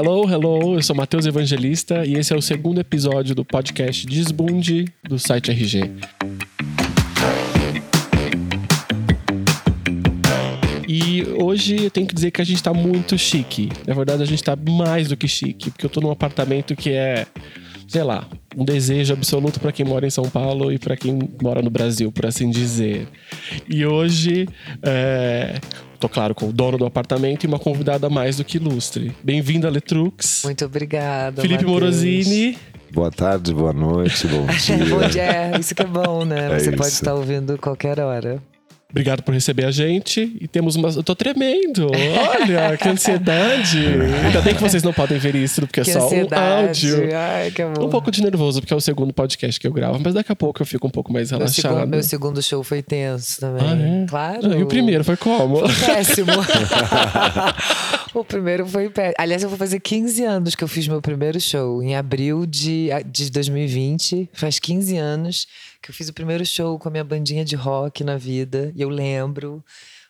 Hello, hello, eu sou Matheus Evangelista e esse é o segundo episódio do podcast Desbunde do site RG. E hoje eu tenho que dizer que a gente tá muito chique. Na verdade, a gente tá mais do que chique, porque eu tô num apartamento que é, sei lá, um desejo absoluto para quem mora em São Paulo e para quem mora no Brasil, por assim dizer. E hoje, é, tô claro com o dono do apartamento e uma convidada mais do que ilustre. Bem-vinda, Letrux. Muito obrigada. Felipe Mateus. Morosini. Boa tarde, boa noite, bom dia. bom dia, isso que é bom, né? É Você pode isso. estar ouvindo qualquer hora. Obrigado por receber a gente. E temos uma. Eu tô tremendo. Olha, que ansiedade. Ainda bem que vocês não podem ver isso, porque que é só um ansiedade. áudio. Ai, que amor. Um pouco de nervoso, porque é o segundo podcast que eu gravo, mas daqui a pouco eu fico um pouco mais meu relaxado. segundo, meu segundo show foi tenso também. Ah, é? Claro. Ah, e o primeiro foi como? Foi péssimo. o primeiro foi péssimo. Aliás, eu vou fazer 15 anos que eu fiz meu primeiro show. Em abril de, de 2020. Faz 15 anos que eu fiz o primeiro show com a minha bandinha de rock na vida. E eu lembro.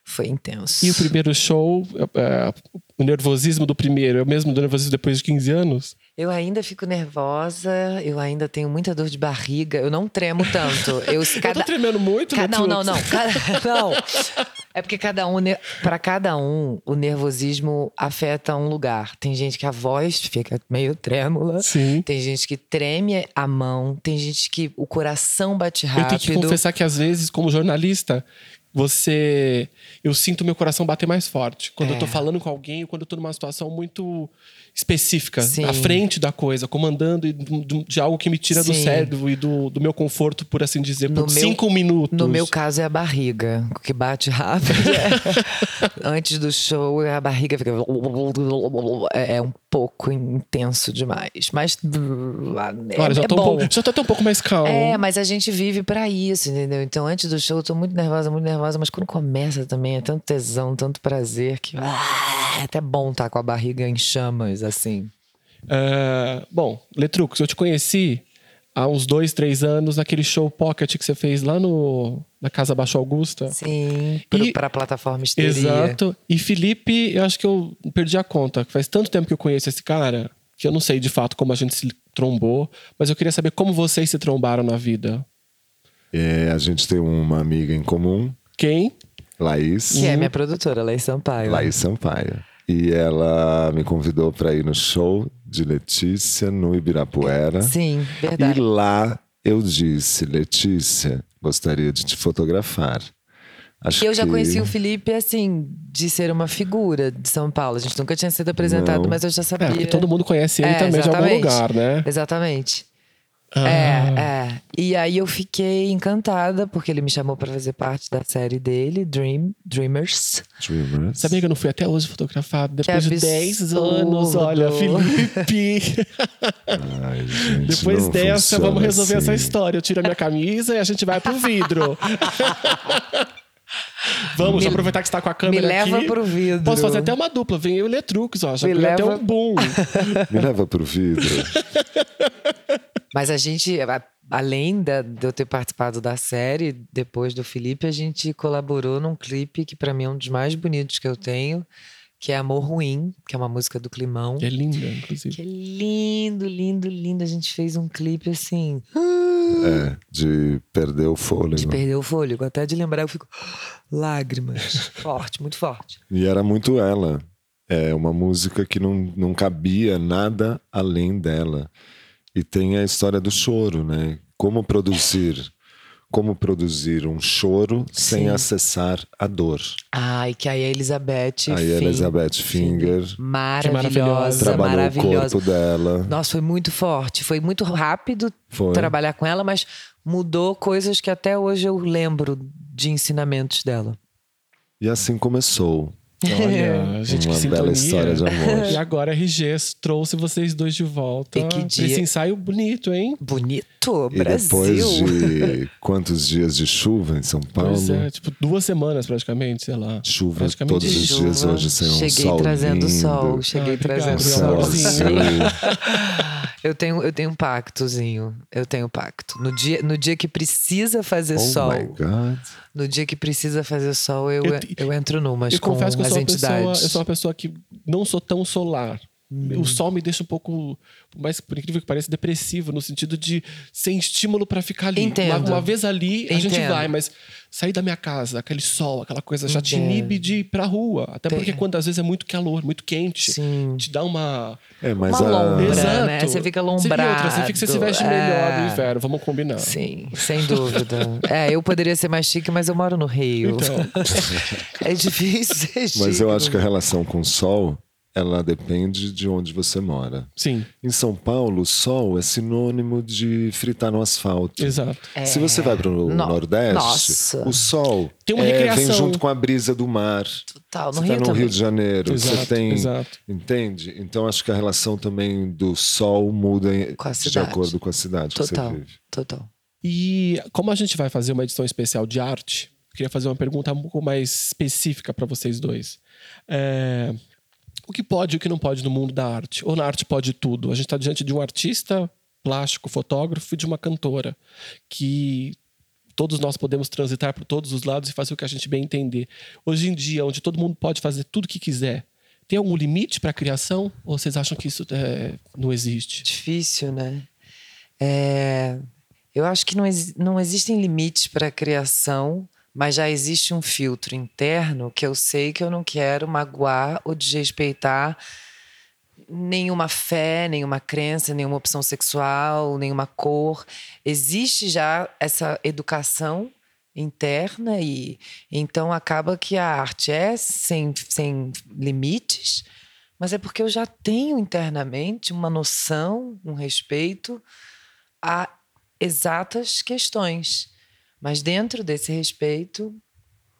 Foi intenso. E o primeiro show, é, o nervosismo do primeiro é o mesmo do nervosismo depois de 15 anos? Eu ainda fico nervosa, eu ainda tenho muita dor de barriga, eu não tremo tanto. Eu, Eu tô tremendo muito, Ca- Não, Letrux. não, não. Cada- não. É porque cada um, para cada um, o nervosismo afeta um lugar. Tem gente que a voz fica meio trêmula. Sim. Tem gente que treme a mão, tem gente que o coração bate Eu rápido. tenho que confessar que às vezes, como jornalista, você. Eu sinto meu coração bater mais forte. Quando É. eu tô falando com alguém, quando eu tô numa situação muito específica, Sim. à frente da coisa, comandando do- do- de algo que me tira do Sim. cérebro e do, do meu conforto, por assim dizer, No por meu- cinco minutos. No meu caso é a barriga, que bate rápido. Antes do show, a barriga fica. É, é um pouco intenso demais. Mas. É, Olha, já, é tô um bom. pouco, já tô até um pouco mais calmo. É, mas a gente vive pra isso, entendeu? Então, antes do show, eu tô muito nervosa, muito nervosa, mas quando começa também é tanto tesão, tanto prazer que ah, é até bom estar com a barriga em chamas, assim. É, bom, Letrux, eu te conheci há uns dois, três anos naquele show Pocket que você fez lá no, na Casa Baixo Augusta. Sim, E- pra plataforma histeria. Exato. E Felipe, eu acho que eu perdi a conta. Faz tanto tempo que eu conheço esse cara que eu não sei de fato como a gente se trombou, mas eu queria saber como vocês se trombaram na vida. É, a gente tem uma amiga em comum, Quem? Laís. Que é minha produtora, Laís Sampaio. Laís Sampaio. E ela me convidou para ir no show de Letícia no Ibirapuera. Sim, E verdade. lá eu disse, Letícia, gostaria de te fotografar. Acho Eu já que- conheci o Felipe, assim, de ser uma figura de São Paulo. A gente nunca tinha sido apresentado, Não. mas eu já É, sabia. porque todo mundo conhece ele É, também de algum exatamente. lugar, né? Exatamente. Ah, É, é. E aí eu fiquei encantada, porque ele me chamou pra fazer parte da série dele, Dream, Dreamers. Dreamers. Sabia que eu não fui até hoje fotografado? Depois de 10 anos, olha, Felipe. Ai, gente, Depois dessa, vamos resolver essa assim. história. Eu tiro a minha camisa e a gente vai pro vidro. Vamos Me- aproveitar que você tá com a Me câmera leva aqui. pro vidro. Posso fazer até uma dupla. Vem eu e o Letrux, ó. Já Me ganhei até leva- um boom. Me leva pro vidro. Mas a gente, além da- de eu ter participado da série, depois do Felipe, a gente colaborou num clipe que pra mim é um dos mais bonitos que eu tenho, que é Amor Ruim, que é uma música do Climão. Que é linda, inclusive. Que é lindo, lindo, lindo. A gente fez um clipe assim, É, de perder o fôlego. de perder o fôlego. Até de lembrar, eu fico. Lágrimas. forte, muito forte. E era muito ela. É uma música que não, não cabia nada além dela. E tem a história do choro, né? Como produzir, como produzir um choro sem Sim. acessar a dor. Ai, que aí a Elizabeth. Aí a Fin- Elizabeth Finger Maravilhosa, maravilhosa. trabalhou maravilhosa. o corpo dela. Nossa, foi muito forte. Foi muito rápido Foi. trabalhar com ela, mas mudou coisas que até hoje eu lembro de ensinamentos dela. E assim começou. Olha, gente, uma que bela sintonia. história de amor. E agora a RG trouxe vocês dois de volta. E que dia- Esse ensaio bonito, hein? Bonito, E Brasil. depois de quantos dias de chuva em São Paulo? Pois é, tipo, duas semanas praticamente, sei lá. Chuva Praticamente todos os Chuva. dias hoje sem um Cheguei sol trazendo lindo. sol, cheguei Ah, trazendo meu sol. Eu tenho, eu tenho um pactozinho. Eu tenho um pacto. No dia, no dia que precisa fazer Oh sol, my God. no dia que precisa fazer sol, eu, Eu eu, entro numas eu com confesso que eu as sou, uma pessoa, eu sou uma pessoa que não sou tão solar. O sol me deixa um pouco, por mais por incrível que pareça, depressivo, no sentido de sem estímulo para ficar ali. Entendo. Uma, uma vez ali, a gente Entendo. vai, mas sair da minha casa, aquele sol, aquela coisa, já te Entendo. inibe de ir pra rua. Até porque quando às vezes é muito calor, muito quente, Sim. te dá uma. É, mas Uma a, lombra. Exato. né? Você fica Você, e outra, alombrado. você fica que você se veste melhor no É. inverno, vamos combinar. Sim, sem dúvida. É, eu poderia ser mais chique, mas eu moro no Rio. Então, É difícil ser chique. mas eu acho que a relação com o sol, ela depende de onde você mora. sim, Em São Paulo, o sol é sinônimo de fritar no asfalto. exato. É. Se você vai para o No- Nordeste, Nossa. o sol Tem uma é, vem junto com a brisa do mar. Total, no você Rio tá no também. Rio de Janeiro, Exato, você tem. exato. Entende? Então acho que a relação também do sol muda de acordo com a cidade Total, que você vive. total. E como a gente vai fazer uma edição especial de arte, eu queria fazer uma pergunta um pouco mais específica para vocês dois. É, o que pode e o que não pode no mundo da arte? Ou na arte pode tudo? A gente está diante de um artista plástico, fotógrafo e de uma cantora que todos nós podemos transitar por todos os lados e fazer o que a gente bem entender. Hoje em dia, onde todo mundo pode fazer tudo o que quiser, tem algum limite para a criação? Ou vocês acham que isso é, não existe? Difícil, né? É, eu acho que não, não existem limites para a criação, mas já existe um filtro interno que eu sei que eu não quero magoar ou desrespeitar nenhuma fé, nenhuma crença, nenhuma opção sexual, nenhuma cor. Existe já essa educação interna e então acaba que a arte é sem, sem limites, mas é porque eu já tenho internamente uma noção, um respeito a exatas questões. Mas dentro desse respeito,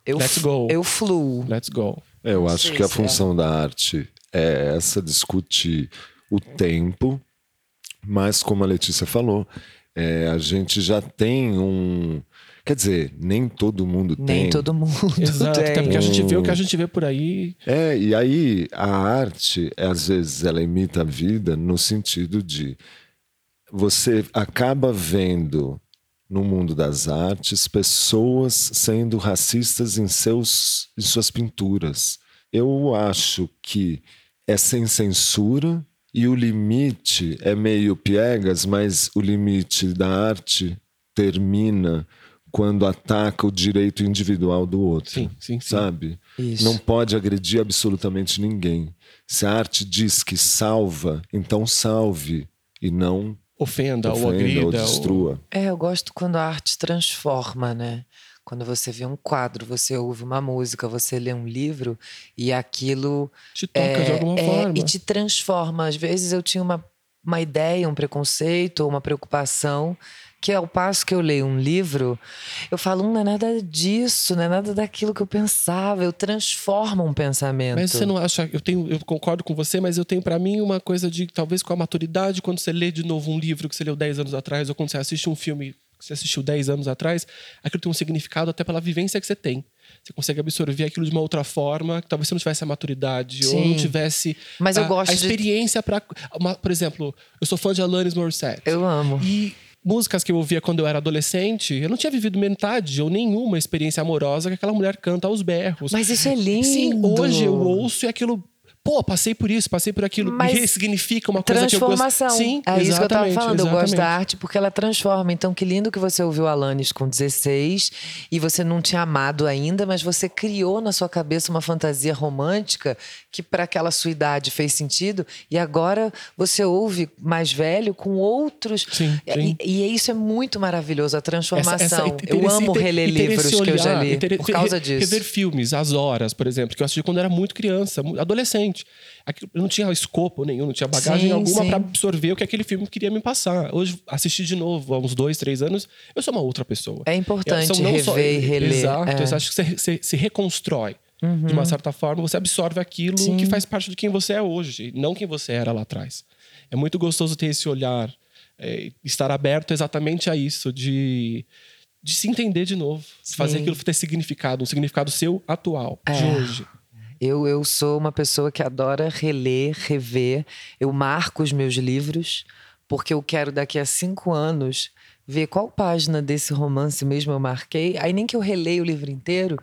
eu, Let's go. eu fluo. Let's go. É, eu Não acho que a é. função da arte é essa, discutir o tempo, mas como a Letícia falou, é, a gente já tem um. Quer dizer, nem todo mundo tem. Nem todo mundo Exato, até tem. porque a gente vê o que a gente vê por aí. É, e aí a arte, às vezes, ela imita a vida no sentido de você acaba vendo no mundo das artes pessoas sendo racistas em, seus, em suas pinturas. Eu acho que é sem censura e o limite é meio piegas, mas o limite da arte termina quando ataca o direito individual do outro Sim, sim, sim. sabe? Isso. Não pode agredir absolutamente ninguém. Se a arte diz que salva, então salve e não Ofenda, ou ofenda agrida. ou ou- destrua. É, eu gosto quando a arte transforma, né? Quando você vê um quadro, você ouve uma música, você lê um livro e aquilo Te toca de alguma é, forma. e te transforma. Às vezes eu tinha uma, uma ideia, um preconceito ou uma preocupação que ao passo que eu leio um livro, eu falo, "Hum, não é nada disso, não é nada daquilo que eu pensava, eu transformo um pensamento. Mas você não acha, eu tenho, eu concordo com você, mas eu tenho pra mim uma coisa de talvez com a maturidade, quando você lê de novo um livro que você leu 10 anos atrás, ou quando você assiste um filme que você assistiu 10 anos atrás, aquilo tem um significado até pela vivência que você tem. Você consegue absorver aquilo de uma outra forma, que talvez você não tivesse a maturidade, ou não Sim. tivesse Mas eu a, gosto a de- experiência para, por exemplo, eu sou fã de Alanis Morissette. Eu amo. E músicas que eu ouvia quando eu era adolescente, eu não tinha vivido metade ou nenhuma experiência amorosa que aquela mulher canta aos berros. Mas isso é lindo. Sim, hoje eu ouço e aquilo. Pô, passei por isso, passei por aquilo. Mas me ressignifica uma coisa que eu gosto. Sim, é isso que eu tava exatamente, falando. Eu gosto da exatamente. arte porque ela transforma. Então, que lindo que você ouviu Alanis com 16 e você não tinha amado ainda, mas você criou na sua cabeça uma fantasia romântica que para aquela sua idade fez sentido. E agora você ouve mais velho com outros. Sim, E- sim. E, e isso é muito maravilhoso, a transformação. Essa- essa- eu amo reler livros que eu já li por causa disso. Rever filmes, As Horas, por exemplo, que eu assisti quando era muito criança, mu- Aquilo- Eu não tinha escopo nenhum, não tinha bagagem Sim, alguma sim. para absorver o que aquele filme queria me passar. Hoje, assistir de novo, há uns dois, três anos, eu sou uma outra pessoa. É importante São não só- rever e reler. Exato, é. Uhum. eu acho que você, você se reconstrói. De uma certa forma, você absorve aquilo Sim. que faz parte de quem você é hoje, não quem você era lá atrás. É muito gostoso ter esse olhar, é, estar aberto exatamente a isso, de, de se entender de novo, de fazer Sim. aquilo ter significado, um significado seu atual, de É. hoje. Eu, eu sou uma pessoa que adora reler, rever. Eu marco os meus livros, porque eu quero daqui a cinco anos ver qual página desse romance mesmo eu marquei. Aí nem que eu releia o livro inteiro,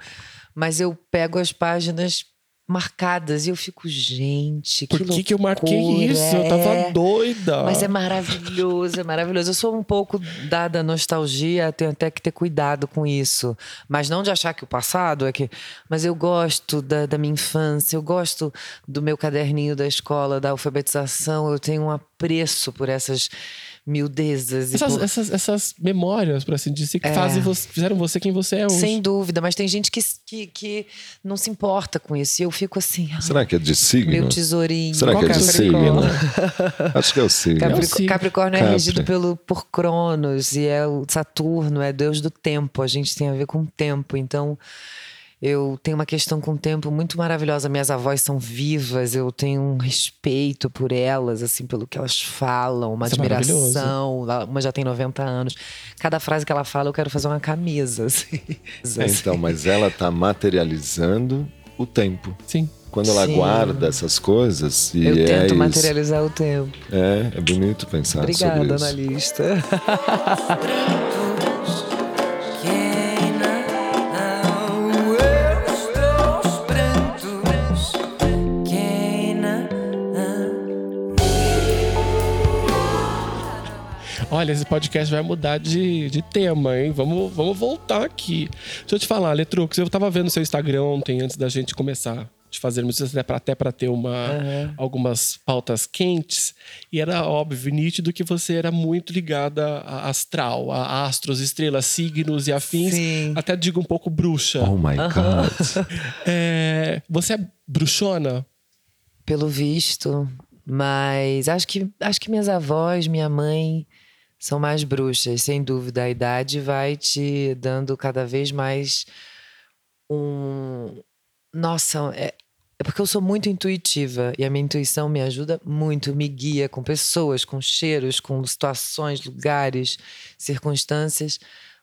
mas eu pego as páginas marcadas. E eu fico, gente, Por que que, que eu marquei isso? Eu tava é. doida. Mas é maravilhoso, é maravilhoso. Eu sou um pouco dada à nostalgia, tenho até que ter cuidado com isso. Mas não de achar que o passado é que. Mas eu gosto da, da minha infância, eu gosto do meu caderninho da escola, da alfabetização. Eu tenho um apreço por essas miudezas. e Essas, por- essas, essas memórias, por assim dizer, que É. fazem você, fizeram você quem você é hoje. Sem dúvida, mas tem gente que, que, que não se importa com isso. E eu fico assim, Será que é de signo? meu tesourinho. Será que é de Capricórnio. signo? Acho que é o signo. Capri- Capric- signo. Capricórnio é Capri. regido pelo, por Cronos e é o Saturno, é deus do tempo. A gente tem a ver com o tempo. Então, eu tenho uma questão com o tempo muito maravilhosa. Minhas avós são vivas, eu tenho um respeito por elas, assim, pelo que elas falam, uma Isso é admiração. Uma já tem 90 anos. Cada frase que ela fala, eu quero fazer uma camisa. Assim. É, então, mas ela tá materializando o tempo. Sim. Quando ela Sim. guarda essas coisas e eu é tento isso. materializar o tempo. É, é bonito pensar sobre Obrigada, isso. analista. Olha, esse podcast vai mudar de, de tema, hein? Vamos, vamos voltar aqui. Deixa eu te falar, Letrux, eu tava vendo seu Instagram ontem, antes da gente começar de fazermos isso, até pra ter uma, algumas pautas quentes. E era óbvio, nítido, que você era muito ligada a astral, a astros, estrelas, signos e afins. Sim. Até digo um pouco bruxa. Oh my God. É, você é bruxona? Pelo visto. Mas acho que, acho que minhas avós, minha mãe são mais bruxas, sem dúvida. A idade vai te dando cada vez mais um. Nossa, é, é porque eu sou muito intuitiva e a minha intuição me ajuda muito, me guia com pessoas, com cheiros, com situações, lugares, circunstâncias.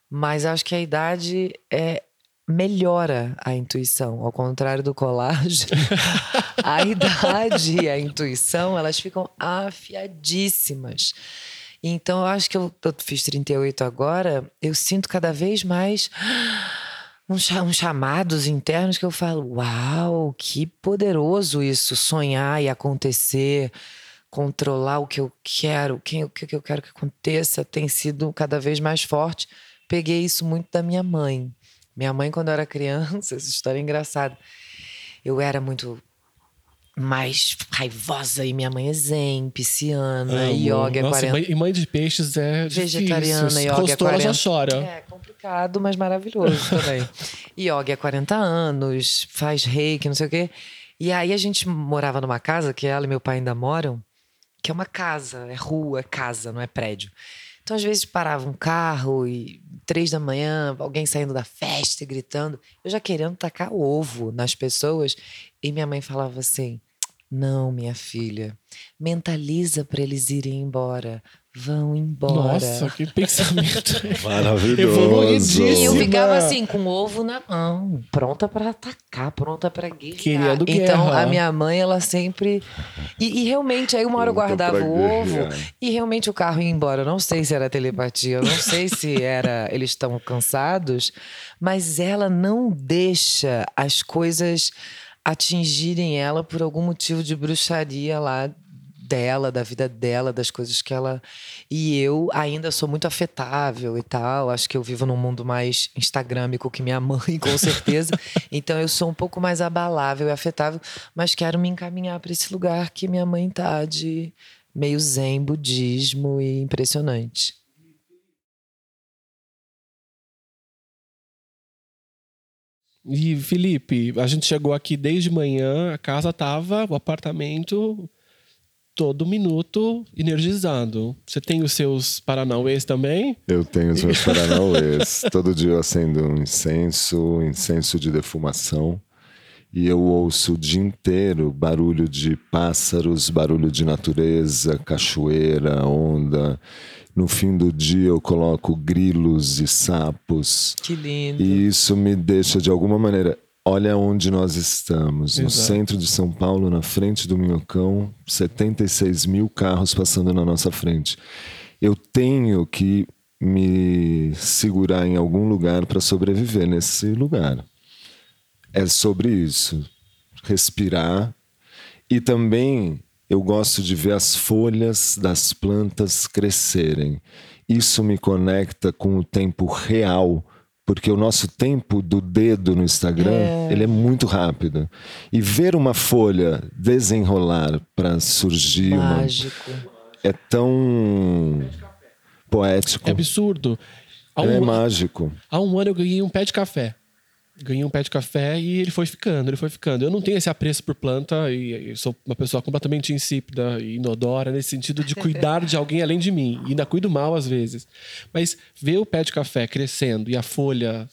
Mas acho que a idade é melhora a intuição, ao contrário do colágeno. a idade e a intuição, elas ficam afiadíssimas. Então, eu acho que eu, eu fiz 38 agora, eu sinto cada vez mais uns, cha- uns chamados internos que eu falo: Uau, que poderoso isso! Sonhar e acontecer, controlar o que eu quero, quem, o que eu quero que aconteça, tem sido cada vez mais forte. Peguei isso muito da minha mãe. Minha mãe, quando eu era criança, essa história é engraçada. Eu era muito mais raivosa e minha mãe é zen, pisciana, Amo. yoga é Nossa, 40 mãe- e mãe de peixes é Vegetariana, difícil. yoga é Rostou, ela já 40. chora. É complicado, mas maravilhoso também. Yoga é 40 anos, faz reiki, não sei o quê. E aí a gente morava numa casa, que ela e meu pai ainda moram, que é uma casa, é rua, é casa, não é prédio. Então, às vezes, parava um carro e três da manhã, alguém saindo da festa gritando, eu já querendo tacar ovo nas pessoas. E minha mãe falava assim: Não, minha filha, mentaliza para eles irem embora. Vão embora. Nossa, que pensamento. Maravilhoso. E eu ficava assim, com o ovo na mão, pronta pra atacar, pronta pra guerrear. Querendo então, guerra. a minha mãe, ela sempre. E, e realmente, aí uma hora eu guardava o ovo e realmente o carro ia embora. Eu não sei se era telepatia, eu não sei se era eles estão cansados, mas ela não deixa as coisas atingirem ela por algum motivo de bruxaria lá dela, da vida dela, das coisas que ela. E eu ainda sou muito afetável e tal. Acho que eu vivo num mundo mais instagramico que minha mãe, com certeza. então eu sou um pouco mais abalável e afetável, mas quero me encaminhar para esse lugar que minha mãe tá de meio zen, budismo e impressionante. E, Felipe, a gente chegou aqui desde manhã, a casa tava, o apartamento, todo minuto energizado. Você tem os seus paranauês também? Eu tenho os meus paranauês. Todo dia eu acendo um incenso, incenso de defumação. E eu ouço o dia inteiro barulho de pássaros, barulho de natureza, cachoeira, onda. No fim do dia eu coloco grilos e sapos. Que lindo. E isso me deixa, de alguma maneira, olha onde nós estamos. No Exato. centro de São Paulo, na frente do Minhocão, 76 mil carros passando na nossa frente. Eu tenho que me segurar em algum lugar para sobreviver nesse lugar. É sobre isso. respirar. E também eu gosto de ver as folhas das plantas crescerem. Isso me conecta com o tempo real, porque o nosso tempo do dedo no Instagram, É. ele é muito rápido. E ver uma folha desenrolar para surgir uma Mágico. é tão poético. É absurdo. É um, mágico. há um ano eu ganhei um pé de café. Ganhei um pé de café e ele foi ficando, ele foi ficando. Eu não tenho esse apreço por planta e sou uma pessoa completamente insípida e inodora nesse sentido de cuidar de alguém além de mim. E ainda cuido mal às vezes. Mas ver o pé de café crescendo e a folha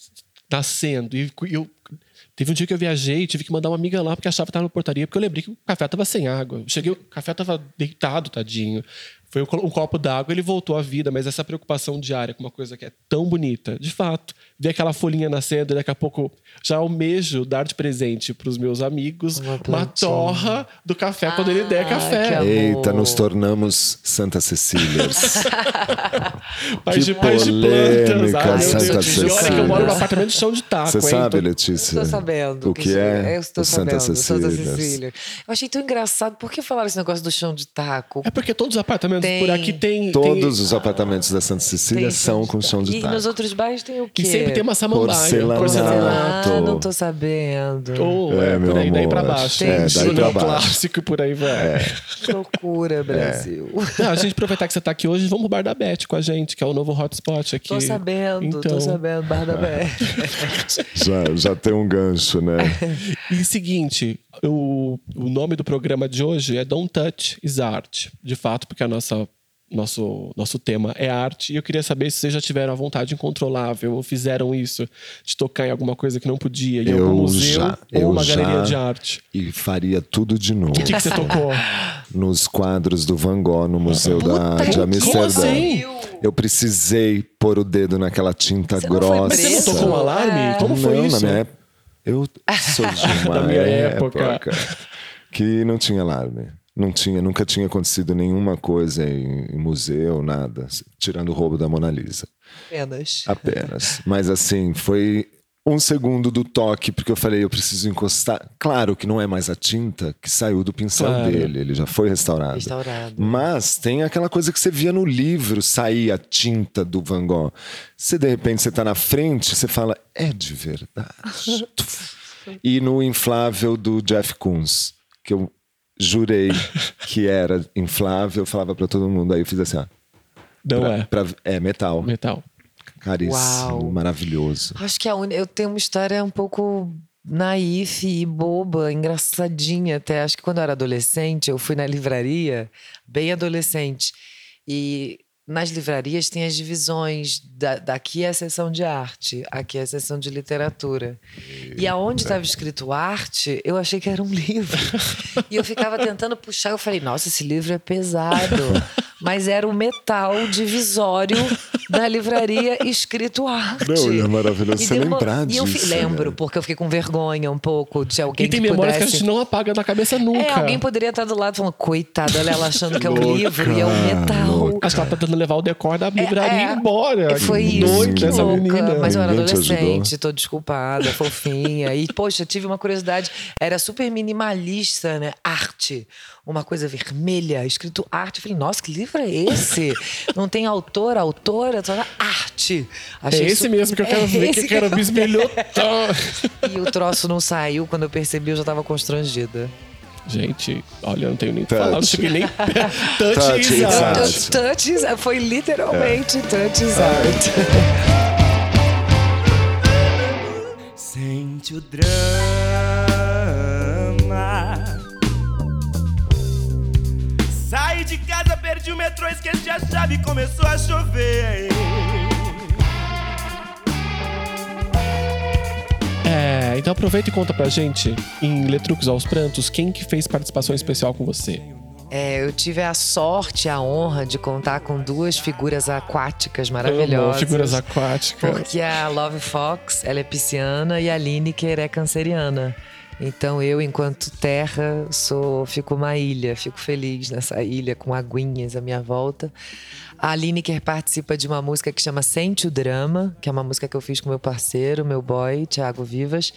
nascendo e eu Teve um dia que eu viajei e tive que mandar uma amiga lá porque a chave estava na portaria, porque eu lembrei que o café tava sem água. Cheguei, o café tava deitado, tadinho. Foi um, copo d'água, ele voltou à vida, mas essa preocupação diária com uma coisa que é tão bonita, de fato, ver aquela folhinha nascendo e daqui a pouco já almejo dar de presente para os meus amigos Uma uma, torra do café quando ele der Ah, café. que. Eita, nos tornamos Santa Cecílias. Paz de, Que paz de plantas. polêmica, Ai, meu Santa Deus. E olha que eu Cecília. moro num apartamento de chão de taco, Você hein? sabe, Letícia? Estou sabendo. O que é Eu estou o Santa sabendo. Santa Cecília? Cecília. Eu achei tão engraçado. Por que falaram esse negócio do chão de taco? É porque todos os apartamentos Tem- por aqui tem. Todos tem... os apartamentos da Santa Cecília Tem são com chão de E taco. nos outros bairros tem o quê? E sempre tem uma samambaia. Porcelanato. porcelanato. Ah, não tô sabendo. Ou É, é, meu por aí, daí pra baixo. É, daí pra baixo. clássico e por aí vai. Que loucura, Brasil. Não, a gente aproveitar que você tá aqui hoje, vamos pro Bar da Beth com a gente, que é o novo hotspot aqui. Tô sabendo, então, tô sabendo, Bar da Bé. Já, já tem um gancho, né? E seguinte, o, o nome do programa de hoje é Don't Touch is Art. De fato, porque a nossa, nosso, nosso tema é arte. E eu queria saber se vocês já tiveram a vontade incontrolável ou fizeram isso de tocar em alguma coisa que não podia, em Eu algum museu já, ou eu uma já. galeria de arte. E faria tudo de novo. O que, que você tocou? Nos quadros do Van Gogh no Museu da, Puta de que Amsterdã. assim? Eu precisei pôr o dedo naquela tinta Você não foi grossa. Mas você não tocou um alarme? É. Como foi não, isso? na minha época. Eu sou de uma Da minha época. época que não tinha alarme. Não tinha, nunca tinha acontecido nenhuma coisa em, em museu, nada, tirando o roubo da Mona Lisa. Apenas. Apenas. Mas assim, foi um segundo do toque, porque eu falei, eu preciso encostar. Claro que não é mais a tinta que saiu do pincel Claro. dele, ele já foi restaurado. Restaurado. Mas tem aquela coisa que você via no livro sair a tinta do Van Gogh. Você de repente você tá na frente, você fala, é de verdade. e no inflável do Jeff Koons, que eu jurei que era inflável, eu falava pra todo mundo, aí eu fiz assim, ó. Não pra- é. pra- é metal. Metal. Caríssimo, Uau. maravilhoso. Acho que a un... eu tenho uma história um pouco naif e boba, engraçadinha até. Acho que quando eu era adolescente, eu fui na livraria, bem adolescente. E nas livrarias tem as divisões. Da, daqui é a seção de arte, aqui é a seção de literatura. E aonde estava escrito arte, eu achei que era um livro. e eu ficava tentando puxar, eu falei, nossa, esse livro é pesado. Mas era o metal divisório da livraria escrito arte. Não, e é maravilhoso E você deu uma- lembrar e eu disso, fi- lembro, né? porque eu fiquei com vergonha um pouco de alguém E tem que memórias que a pudesse... gente não apaga da cabeça nunca. É, alguém poderia estar do lado falando, coitada, olha ela achando que é um Louca, livro e é um metal. louca. Acho que ela tá tentando levar o decor da livraria é. embora. Foi Que isso, noite que essa louca. menina. Mas eu era adolescente, tô desculpada, fofinha. E, poxa, tive uma curiosidade. Era super minimalista, né? Arte. Uma coisa vermelha, escrito arte. Eu falei, nossa, que livro é esse? Não tem autor, autora, só arte. É Achei esse su- mesmo que eu quero É ver, que esse eu quero bisbilhotar. E o troço não saiu. Quando eu percebi, eu já tava constrangida. Gente, olha, eu não tenho nem o que Touch. falar. Não cheguei nem. Touch, Touch is art. art. Touch, is- foi literalmente touch is art. Sente o drama. De casa, perdi o metrô, esqueci a chave e começou a chover. É, então aproveita e conta pra gente, em Letrux aos Prantos, quem que fez participação especial com você? É, eu tive a sorte, a honra de contar com duas figuras aquáticas Amo maravilhosas. figuras aquáticas. Porque a Love Fox, ela é pisciana e a Lineker é canceriana. Então eu, enquanto terra, sou, fico uma ilha, fico feliz nessa ilha com aguinhas à minha volta. A Lineker participa de uma música que chama Sente o Drama, que é uma música que eu fiz com meu parceiro, meu boy, Thiago Vivas.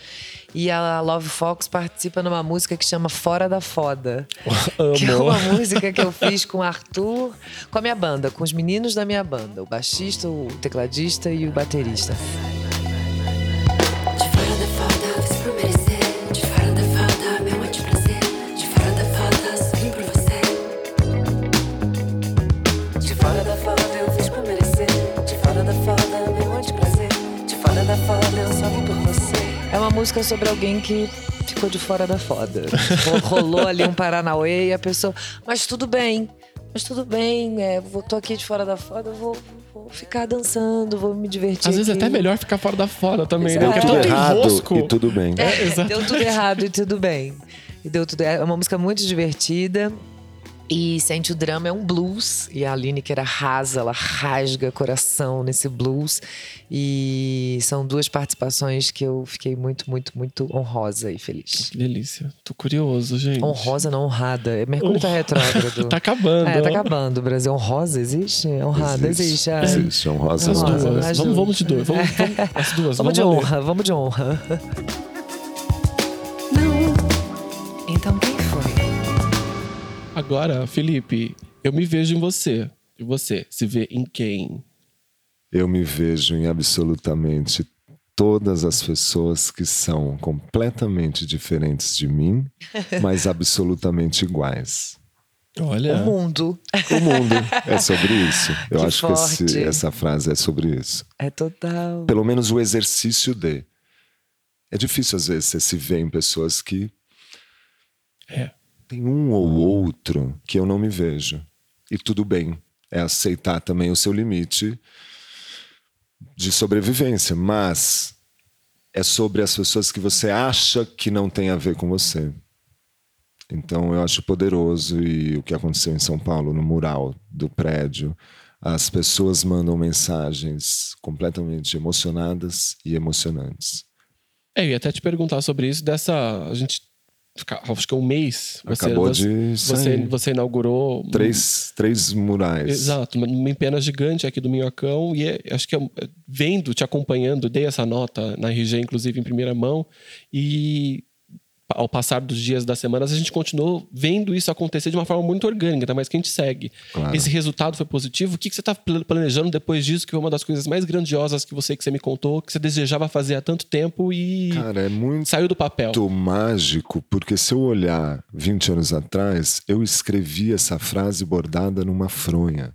E a Love Fox participa numa música que chama Fora da Foda. Que é uma música que eu fiz com o Arthur, com a minha banda, com os meninos da minha banda, o baixista, o tecladista e o baterista. Música sobre alguém que ficou de fora da foda. Tipo, Rolou ali um Paranauê e a pessoa. Mas tudo bem, mas tudo bem, é, vou, tô aqui de fora da foda, eu vou, vou ficar dançando, vou me divertir. Às vezes é até melhor ficar fora da foda também, né? Exato. Porque Tudo é tanto errado e tudo bem. É, exato. deu tudo errado e tudo bem. E deu tudo. É uma música muito divertida. E Sente o Drama é um blues. E a Lineker arrasa, ela rasga coração nesse blues. E são duas participações que eu fiquei muito, muito, muito honrosa e feliz. Que delícia. Tô curioso, gente. Honrosa, não honrada. É Mercúrio tá retrógrado. Tá acabando. É, tá acabando. O Brasil honrosa existe? Honrada existe. Existe, é um rosa. As Honrosa, duas. as Vamos, duas. vamos de duas. Vamos, vamos, as duas. Vamos de ler. honra, vamos de honra. Agora, Felipe, eu me vejo em você. E você se vê em quem? Eu me vejo em absolutamente todas as pessoas que são completamente diferentes de mim, mas absolutamente iguais. Olha. O mundo. O mundo é sobre isso. Eu Que acho que esse- forte. essa frase é sobre isso. É total. Pelo menos o exercício de. É difícil às vezes você se ver em pessoas que É. tem um ou outro que eu não me vejo. E tudo bem. É aceitar também o seu limite de sobrevivência. Mas é sobre as pessoas que você acha que não tem a ver com você. Então eu acho poderoso e o que aconteceu em São Paulo, no mural do prédio, as pessoas mandam mensagens completamente emocionadas e emocionantes. É, eu ia até te perguntar sobre isso dessa. A gente. Acho que é um mês. Você, Acabou de você, você inaugurou. Três, três murais. Exato, uma- empena gigante aqui do Minhocão. E é- acho que é, é, vendo, te acompanhando, dei essa nota na RG, inclusive, em primeira mão. E ao passar dos dias das semanas, a gente continuou vendo isso acontecer de uma forma muito orgânica, ainda mais que a gente segue. Claro. Esse resultado foi positivo. O que, que você está planejando depois disso, que foi uma das coisas mais grandiosas que você, que você me contou, que você desejava fazer há tanto tempo e Cara, é muito saiu do papel? mágico, porque se eu olhar 20 anos atrás, eu escrevi essa frase bordada numa fronha.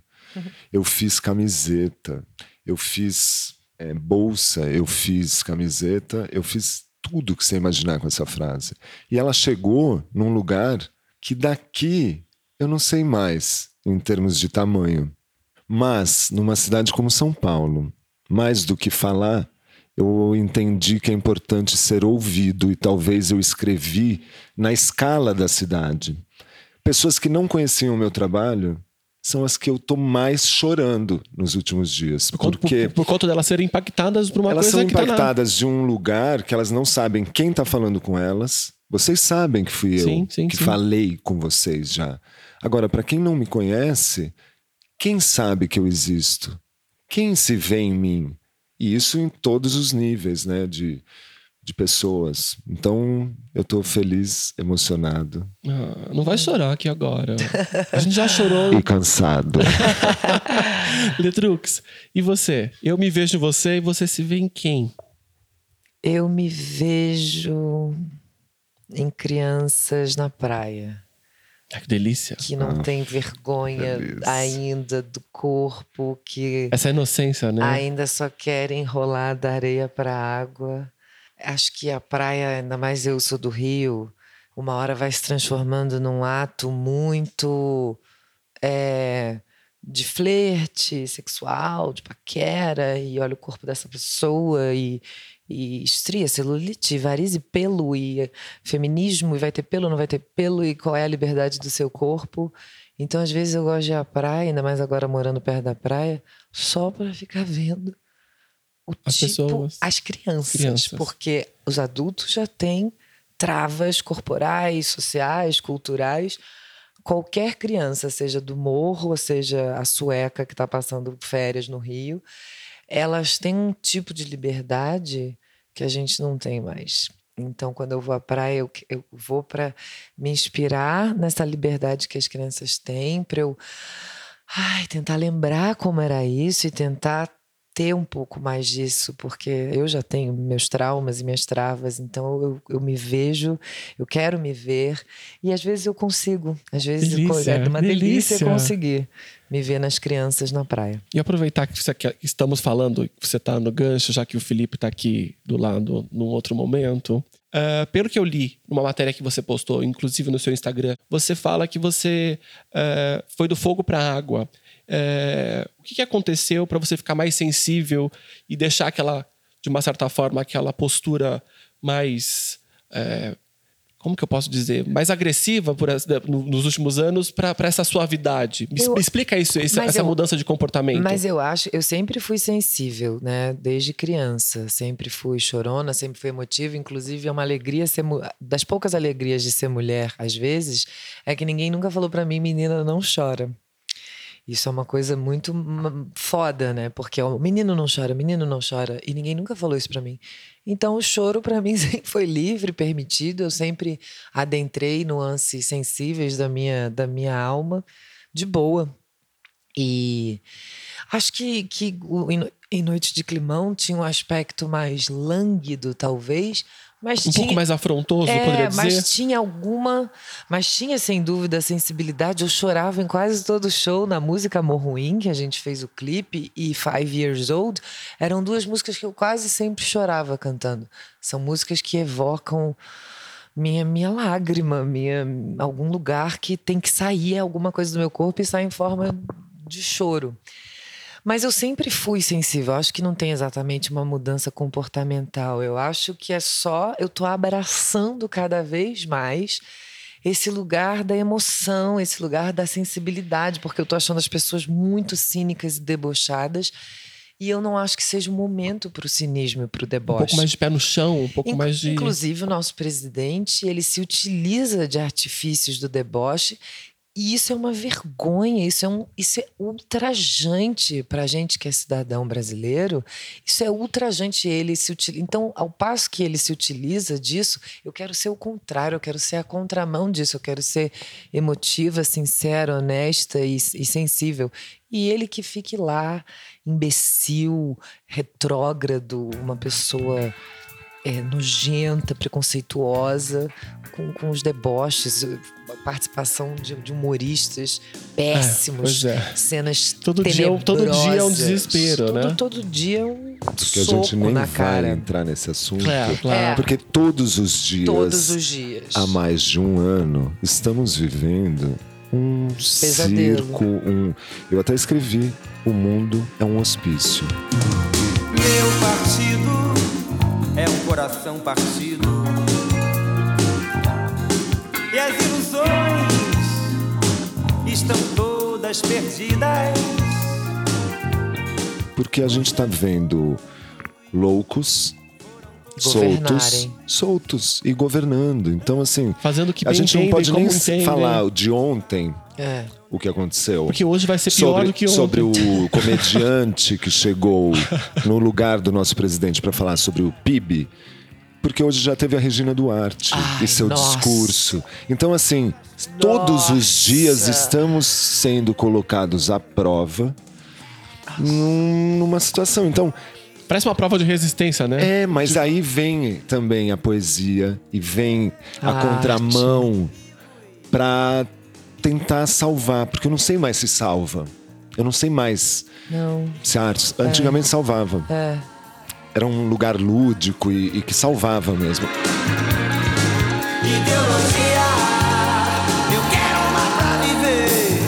Eu fiz camiseta, eu fiz é, bolsa, eu fiz camiseta, eu fiz tudo que você imaginar com essa frase. E ela chegou num lugar que daqui eu não sei mais em termos de tamanho. Mas numa cidade como São Paulo, mais do que falar, eu entendi que é importante ser ouvido e talvez eu escrevi na escala da cidade. Pessoas que não conheciam o meu trabalho são as que eu tô mais chorando nos últimos dias, Por, conta- porque por, por conta delas serem impactadas por uma elas coisa são que tá impactadas de um lugar que elas não sabem quem está falando com elas. Vocês sabem que fui eu Sim, sim, que sim. falei com vocês já. Agora, para quem não me conhece, quem sabe que eu existo? Quem se vê em mim? E isso em todos os níveis, né, de, de pessoas. Então, eu tô feliz, emocionado Ah, não vai chorar aqui agora. A gente já chorou. e cansado. Letrux, e você? Eu me vejo em você e você se vê em quem? Eu me vejo em crianças na praia Ah, que delícia. que não Ah, têm vergonha delícia. ainda do corpo, que Essa inocência, né? ainda só querem rolar da areia para água. Acho que a praia, ainda mais eu sou do Rio, uma hora vai se transformando num ato muito é, de flerte sexual, de paquera, e olha o corpo dessa pessoa e, e estria, celulite, variz e pelo, e feminismo, e vai ter pelo, não vai ter pelo, e qual é a liberdade do seu corpo. Então, às vezes, eu gosto de ir à praia, ainda mais agora morando perto da praia, só para ficar vendo o As tipo, pessoas. as crianças, Crianças. porque os adultos já têm travas corporais, sociais, culturais. Qualquer criança, seja do morro, ou seja a sueca que está passando férias no Rio, elas têm um tipo de liberdade que a gente não tem mais. Então, quando eu vou à praia, eu, eu vou para me inspirar nessa liberdade que as crianças têm, para eu ai, tentar lembrar como era isso e tentar ter um pouco mais disso, porque eu já tenho meus traumas e minhas travas, então eu, eu me vejo, eu quero me ver, e às vezes eu consigo, às vezes Delícia, é uma delícia, delícia. conseguir me ver nas crianças na praia. E aproveitar que você- que estamos falando, que você está no gancho, já que o Felipe está aqui do lado num outro momento. Ah, pelo que eu li numa matéria que você postou, inclusive no seu Instagram, você fala que você ah, foi do fogo para a água. Eh, o que, que aconteceu para você ficar mais sensível e deixar aquela, de uma certa forma, aquela postura mais. eh, como que eu posso dizer? Mais agressiva por nos últimos anos para essa suavidade. Me, Eu- explica isso, essa, essa eu- mudança de comportamento. Mas eu acho, eu sempre fui sensível, né? Desde criança. Sempre fui chorona, sempre fui emotiva. Inclusive, é uma alegria ser. Das poucas alegrias de ser mulher, às vezes, é que ninguém nunca falou pra mim, menina, não chora. Isso é uma coisa muito foda, né? Porque o menino não chora, menino não chora. E ninguém nunca falou isso pra mim. Então, o choro pra mim sempre foi livre, permitido. Eu sempre adentrei nuances sensíveis da minha, da minha alma, de boa. E acho que, que o em Noite de Climão tinha um aspecto mais lânguido, talvez, mas um tinha, pouco mais afrontoso, é, poderia dizer. mas tinha alguma. Mas tinha, sem dúvida, sensibilidade. Eu chorava em quase todo show na música Amor Ruim, que a gente fez o clipe, e Five Years Old. Eram duas músicas que eu quase sempre chorava cantando. São músicas que evocam minha, minha lágrima, minha, algum lugar que tem que sair alguma coisa do meu corpo e sai em forma de choro. Mas eu sempre fui sensível. Acho que não tem exatamente uma mudança comportamental. Eu acho que é só eu tô abraçando cada vez mais esse lugar da emoção, esse lugar da sensibilidade, porque eu tô achando as pessoas muito cínicas e debochadas. E eu não acho que seja o momento para o cinismo e para o Um deboche. pouco mais de pé no chão, um pouco mais de. Inclusive, o nosso presidente, ele se utiliza de artifícios do deboche. E isso é uma vergonha, isso é, um, isso é ultrajante para a gente que é cidadão brasileiro. Isso é ultrajante ele se utiliza. Então, ao passo que ele se utiliza disso, eu quero ser o contrário, eu quero ser a contramão disso, eu quero ser emotiva, sincera, honesta e, e sensível. E ele que fique lá, imbecil, retrógrado, uma pessoa é, nojenta, preconceituosa, com, com os deboches, a participação de, de humoristas péssimos, pois é. cenas Todo dia é um- todo dia é um desespero, todo, né? Todo dia é um Porque a soco gente nem na vai cara. entrar nesse assunto. Claro, claro. É. Porque todos os dias, Todos os dias. há mais de um ano, estamos vivendo um Pesadelo. circo, um. Eu até escrevi: o mundo é um hospício. Meu partido é coração partido. E as ilusões estão todas perdidas. Porque a gente tá vendo loucos. Soltos, soltos e governando. Então, assim, Fazendo o que a gente não pode nem como entendem. falar de ontem É. o que aconteceu. Porque hoje vai ser pior sobre, do que ontem. sobre o comediante que chegou no lugar do nosso presidente para falar sobre o PIB. Porque hoje já teve a Regina Duarte Ai, e seu nossa. discurso. Então, assim, todos os dias Nossa. estamos sendo colocados à prova num- numa situação. Então, Parece uma prova de resistência, né? é, mas aí vem também a poesia e vem a, A contramão pra tentar salvar, porque eu não sei mais se salva. Eu não sei mais Não. se a arte antigamente salvava. É. Era um lugar lúdico e, e que salvava mesmo. Ideologia, eu quero uma pra viver.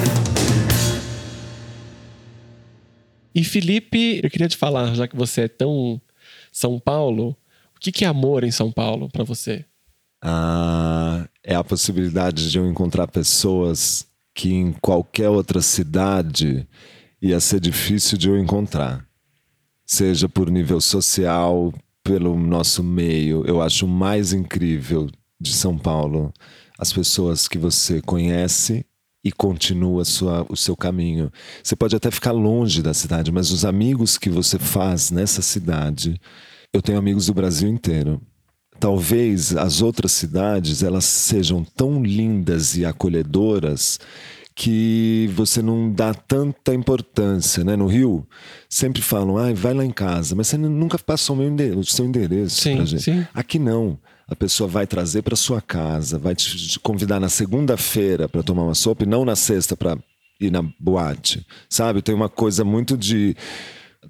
E Felipe, eu queria te falar, já que você é tão São Paulo, o que que é amor em São Paulo pra você? Ah, é a possibilidade de eu encontrar pessoas que em qualquer outra cidade ia ser difícil de eu encontrar. Seja por nível social, pelo nosso meio. Eu acho mais incrível de São Paulo? As pessoas que você conhece e continua sua, o seu caminho. Você pode até ficar longe da cidade, mas os amigos que você faz nessa cidade, eu tenho amigos do Brasil inteiro. Talvez as outras cidades elas sejam tão lindas e acolhedoras que você não dá tanta importância, né? No Rio, sempre falam, ai, vai lá em casa, mas você nunca passou o, meu endereço, o seu endereço Sim, pra gente. sim. Aqui não. A pessoa vai trazer para sua casa, vai te te convidar na segunda-feira para tomar uma sopa e não na sexta para ir na boate, sabe? Tem uma coisa muito de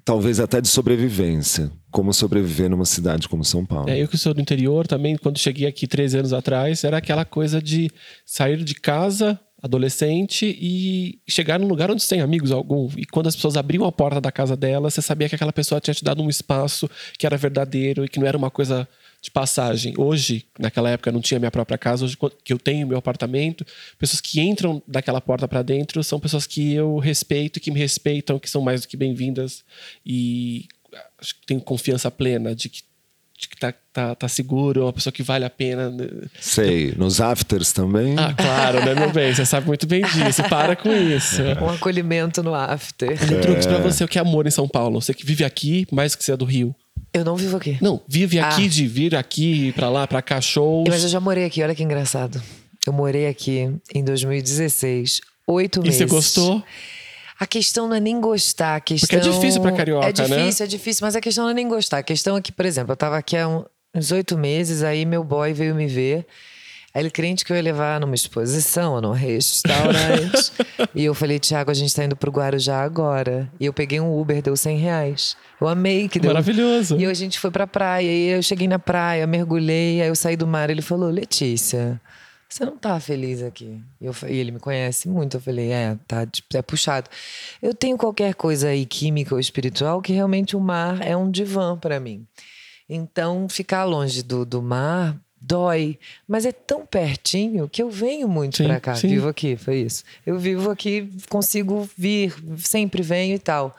talvez até de sobrevivência, como sobreviver numa cidade como São Paulo. É, eu que sou do interior também, quando cheguei aqui 13 anos atrás, era aquela coisa de sair de casa, adolescente, e chegar num lugar onde você tem amigos algum. E quando as pessoas abriam a porta da casa dela, você sabia que aquela pessoa tinha te dado um espaço que era verdadeiro e que não era uma coisa de passagem. Hoje, naquela época, eu não tinha minha própria casa, hoje que eu tenho meu apartamento, pessoas que entram daquela porta para dentro são pessoas que eu respeito, que me respeitam, que são mais do que bem-vindas e acho que tenho confiança plena de que, de que tá, tá, tá seguro, é uma pessoa que vale a pena. né? Sei, nos afters também. Ah, claro, né, meu bem? Você sabe muito bem disso. Para com isso. Um acolhimento no after. Truques pra você, o que é amor em São Paulo? Você que vive aqui, mais que você é do Rio. Eu não vivo aqui. Não, vive aqui Ah. de vir aqui, pra lá, pra cá, shows. Mas eu já morei aqui, olha que engraçado. Eu morei aqui em 2016, oito E meses. você gostou? A questão não é nem gostar, a questão... Porque é difícil pra carioca, É né? difícil, é difícil, mas a questão não é nem gostar. A questão é que, por exemplo, eu tava aqui há uns oito meses, aí meu boy veio me ver. Aí ele crente que eu ia levar numa exposição, num restaurante. e eu falei, Tiago, a gente tá indo pro Guarujá agora. E eu peguei um Uber, deu 100 reais. Eu amei que deu. Maravilhoso. E a gente foi pra praia. E eu cheguei na praia, mergulhei, aí eu saí do mar. Ele falou, Letícia, você não tá feliz aqui? E, eu, e ele me conhece muito. Eu falei, é, tá, tipo, é puxado. Eu tenho qualquer coisa aí, química ou espiritual, que realmente o mar é um divã pra mim. Então, ficar longe do, do mar dói. Mas é tão pertinho que eu venho muito pra cá. sim. Vivo aqui, foi isso. Eu vivo aqui, consigo vir, sempre venho e tal.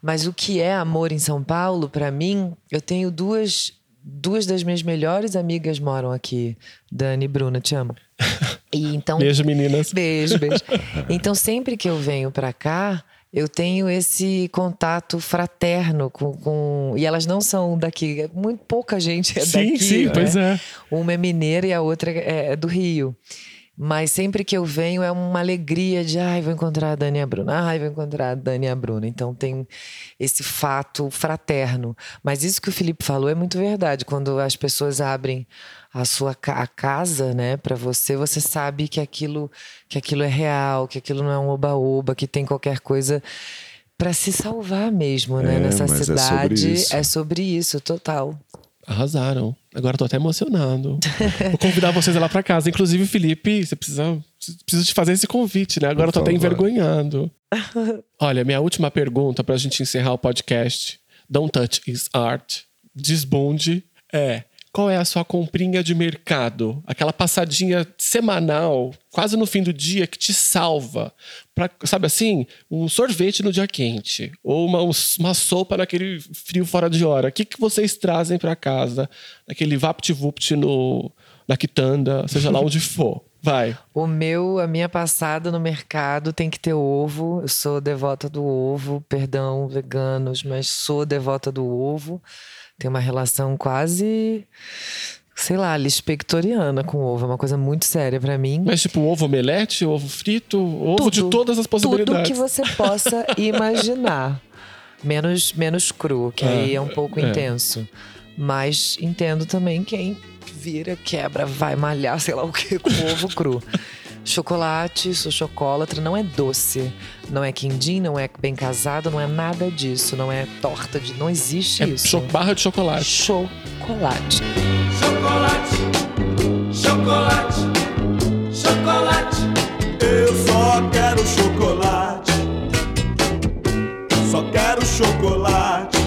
Mas o que é amor em São Paulo, pra mim, eu tenho duas duas das minhas melhores amigas moram aqui, Dani e Bruna, te amo. E então Beijo, meninas. Beijo, beijo. Então, sempre que eu venho pra cá, eu tenho esse contato fraterno com, com- E elas não são daqui. é Muito pouca gente é sim, daqui. sim, né? pois é. Uma é mineira e a outra é, é do Rio. Mas sempre que eu venho é uma alegria de ai, vou encontrar a Dani e a Bruna, ai, vou encontrar a Dani e a Bruna. Então tem esse fato fraterno. Mas isso que o Felipe falou é muito verdade. Quando as pessoas abrem a sua a casa, né, para você, você sabe que aquilo que aquilo é real, que aquilo não é um oba-oba, que tem qualquer coisa para se salvar mesmo, né, É, nessa mas é sobre cidade. isso. é sobre isso, total. Arrasaram. Agora tô até emocionado. Vou convidar vocês lá pra casa. Inclusive, Felipe, você precisa, preciso te fazer esse convite, né? Agora eu tô até envergonhado. Olha, minha última pergunta pra gente encerrar o podcast. Don't touch is art. Desbonde é. Qual é a sua comprinha de mercado? Aquela passadinha semanal, quase no fim do dia, que te salva. Pra, sabe assim? Um sorvete no dia quente. Ou uma, uma sopa naquele frio fora de hora. O que, que vocês trazem pra casa? Naquele vapt-vupt no, na quitanda, seja lá onde for. Vai. O meu, a minha passada no mercado tem que ter ovo. Eu sou devota do ovo, perdão, veganos, mas sou devota do ovo. Tem uma relação quase, sei lá, lispectoriana com ovo. É uma coisa muito séria pra mim. Mas tipo, ovo omelete, ovo frito, ovo de Tudo. todas as Tudo possibilidades. que você possa imaginar. Menos, menos cru, que aí é um pouco é. intenso. Mas entendo também quem vira, quebra, vai malhar, sei lá o que, com ovo cru. Chocolate, sou chocolatra, não é doce. Não é quindim, não é bem casado, não é nada disso. Não é torta de. Não existe É isso. barra de chocolate. Chocolate. Chocolate, chocolate, chocolate. Eu só quero chocolate. Só quero chocolate.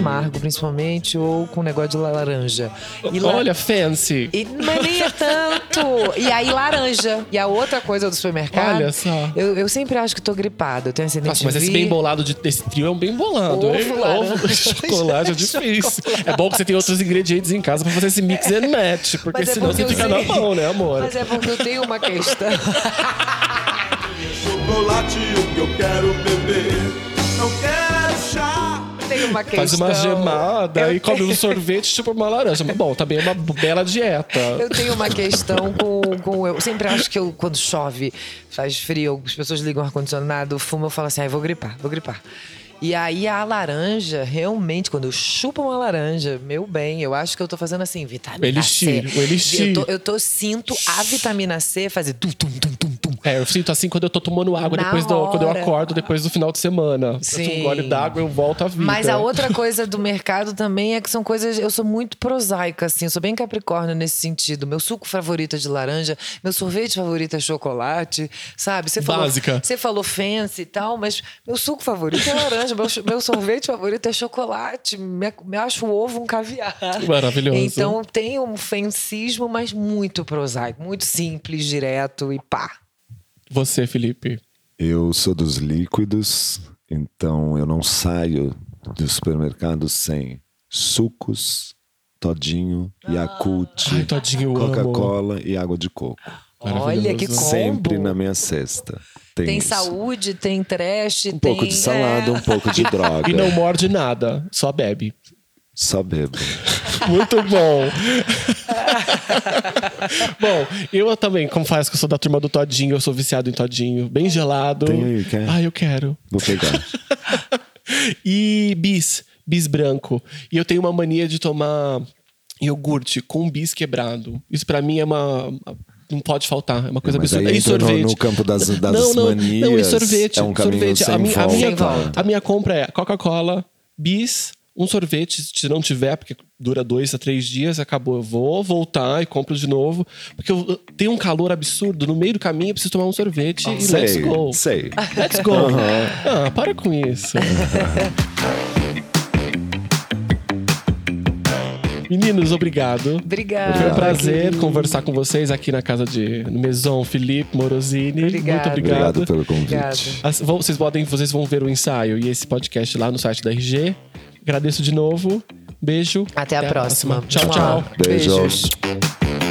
Amargo, principalmente, ou com negócio de laranja. E la- Olha, fancy. e, mas nem é tanto. E aí, laranja. E a outra coisa do supermercado. Olha só. Eu, eu sempre acho que tô gripada. Eu tenho acidente Nossa, mas esse bem bolado de- desse trio é um bem bolado, Ovo, hein? laranja. Ovo, chocolate é difícil. É bom que você tem outros ingredientes em casa pra fazer esse mix and match, porque Mas é senão porque você fica sei. na mão, né, amor? Mas é porque eu tenho uma questão. Chocolate, o que eu quero beber. Uma questão. Faz uma gemada Eu e come tenho- um sorvete tipo uma laranja. Mas, Bom, também é uma bela dieta. Eu tenho uma questão com, com. Eu sempre acho que eu, quando chove, faz frio, as pessoas ligam o ar-condicionado, fumo, eu falo assim, ai, vou gripar, vou gripar. E aí a laranja, realmente, quando eu chupo uma laranja, meu bem, eu acho que eu tô fazendo assim, vitamina Elixir, C. o elixir. Eu tô, eu tô sinto a vitamina C fazer tum, tum, tum. É, eu sinto assim quando eu tô tomando água Na depois do, quando eu acordo depois do final de semana. Eu tomo Sim. um gole d'água, eu volto à vida. Mas a outra coisa do mercado também é que são coisas. Eu sou muito prosaica, assim, eu sou bem capricórnio nesse sentido. Meu suco favorito é de laranja, meu sorvete favorito é chocolate, sabe? Você falou, Básica. Você falou fancy e tal, mas meu suco favorito é laranja, meu, meu sorvete favorito é chocolate. Me, me acho o ovo um caviar. Maravilhoso. Então tem um fancismo, mas muito prosaico, muito simples, direto e pá. Você, Felipe. Eu sou dos líquidos, então eu não saio do supermercado sem sucos, todinho, Yakult, amo. Coca-Cola e água de coco. Olha que combo. Sempre na minha cesta. Tem, Tem saúde, tem trash, Um tem. pouco de salada, é. um pouco de droga. E não morde nada, só bebe. Só bebo. Muito bom. bom, eu também confesso que eu sou da turma do Todinho, eu sou viciado em Todinho. Bem gelado. Tem aí, quer? Ah, eu quero. Vou pegar. E bis, bis branco. E eu tenho uma mania de tomar iogurte com bis quebrado. Isso pra mim é uma. Não pode faltar, é uma coisa Mas absurda. aí E entra no- sorvete. no campo das- das não, não, manias, Não, e sorvete. é um sorvete. sem a, minha, a, minha, a minha compra é Coca-Cola, bis, um sorvete. Se não tiver, porque dura dois a três dias, acabou. Eu vou voltar e compro de novo. Porque eu, tenho um calor absurdo. No meio do caminho, eu preciso tomar um sorvete e let's sei, go. sei. Let's go. Ah, para com isso. Meninos, obrigado. Obrigada. Foi um prazer querido. conversar com vocês aqui na casa de no Maison Felipe Morosini. Obrigada. Muito obrigado. Obrigado pelo convite. Vocês, podem, vocês vão ver o ensaio e esse podcast lá no site da RG. Agradeço de novo. Beijo. Até, até a, próxima. próxima. Tchau, tchau. tchau. Beijos. Beijos.